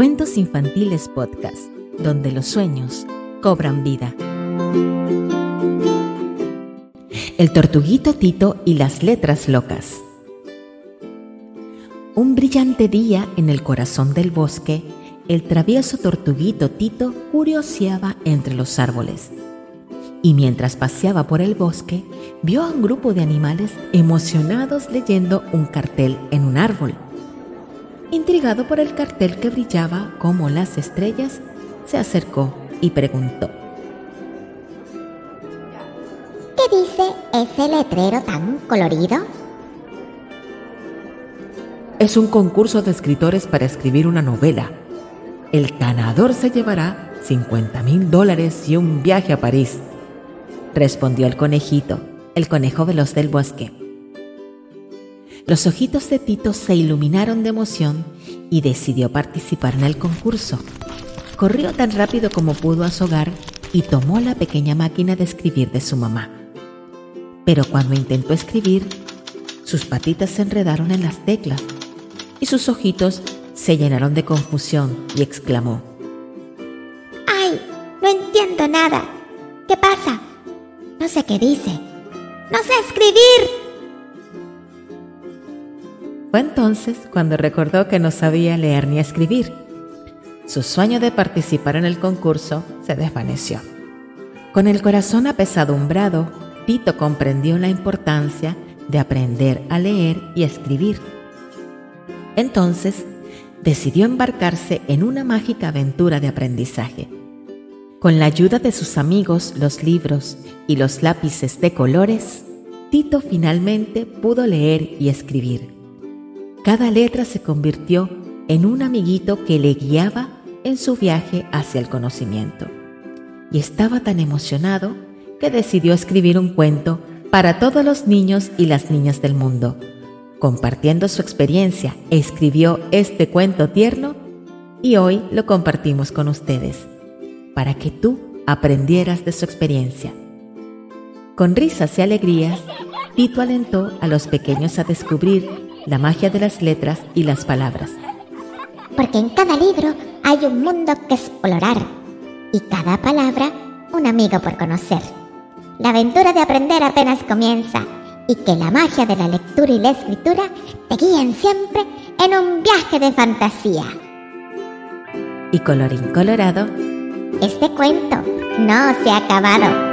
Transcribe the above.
Cuentos Infantiles Podcast, donde los sueños cobran vida. El tortuguito Tito y las letras locas. Un brillante día en el corazón del bosque, el travieso tortuguito Tito curioseaba entre los árboles. Y mientras paseaba por el bosque, vio a un grupo de animales emocionados leyendo un cartel en un árbol. Intrigado por el cartel que brillaba como las estrellas, se acercó y preguntó. ¿Qué dice ese letrero tan colorido? Es un concurso de escritores para escribir una novela. El ganador se llevará 50 mil dólares y un viaje a París, respondió el conejito, el conejo veloz del bosque. Los ojitos de Tito se iluminaron de emoción y decidió participar en el concurso. Corrió tan rápido como pudo a su hogar y tomó la pequeña máquina de escribir de su mamá. Pero cuando intentó escribir, sus patitas se enredaron en las teclas y sus ojitos se llenaron de confusión y exclamó, ¡Ay! No entiendo nada. ¿Qué pasa? No sé qué dice. No sé escribir. Fue entonces cuando recordó que no sabía leer ni escribir. Su sueño de participar en el concurso se desvaneció. Con el corazón apesadumbrado, Tito comprendió la importancia de aprender a leer y escribir. Entonces, decidió embarcarse en una mágica aventura de aprendizaje. Con la ayuda de sus amigos, los libros y los lápices de colores, Tito finalmente pudo leer y escribir. Cada letra se convirtió en un amiguito que le guiaba en su viaje hacia el conocimiento. Y estaba tan emocionado que decidió escribir un cuento para todos los niños y las niñas del mundo. Compartiendo su experiencia, escribió este cuento tierno y hoy lo compartimos con ustedes, para que tú aprendieras de su experiencia. Con risas y alegrías, Tito alentó a los pequeños a descubrir la magia de las letras y las palabras. Porque en cada libro hay un mundo que explorar y cada palabra un amigo por conocer. La aventura de aprender apenas comienza y que la magia de la lectura y la escritura te guíen siempre en un viaje de fantasía. Y colorín colorado, este cuento no se ha acabado.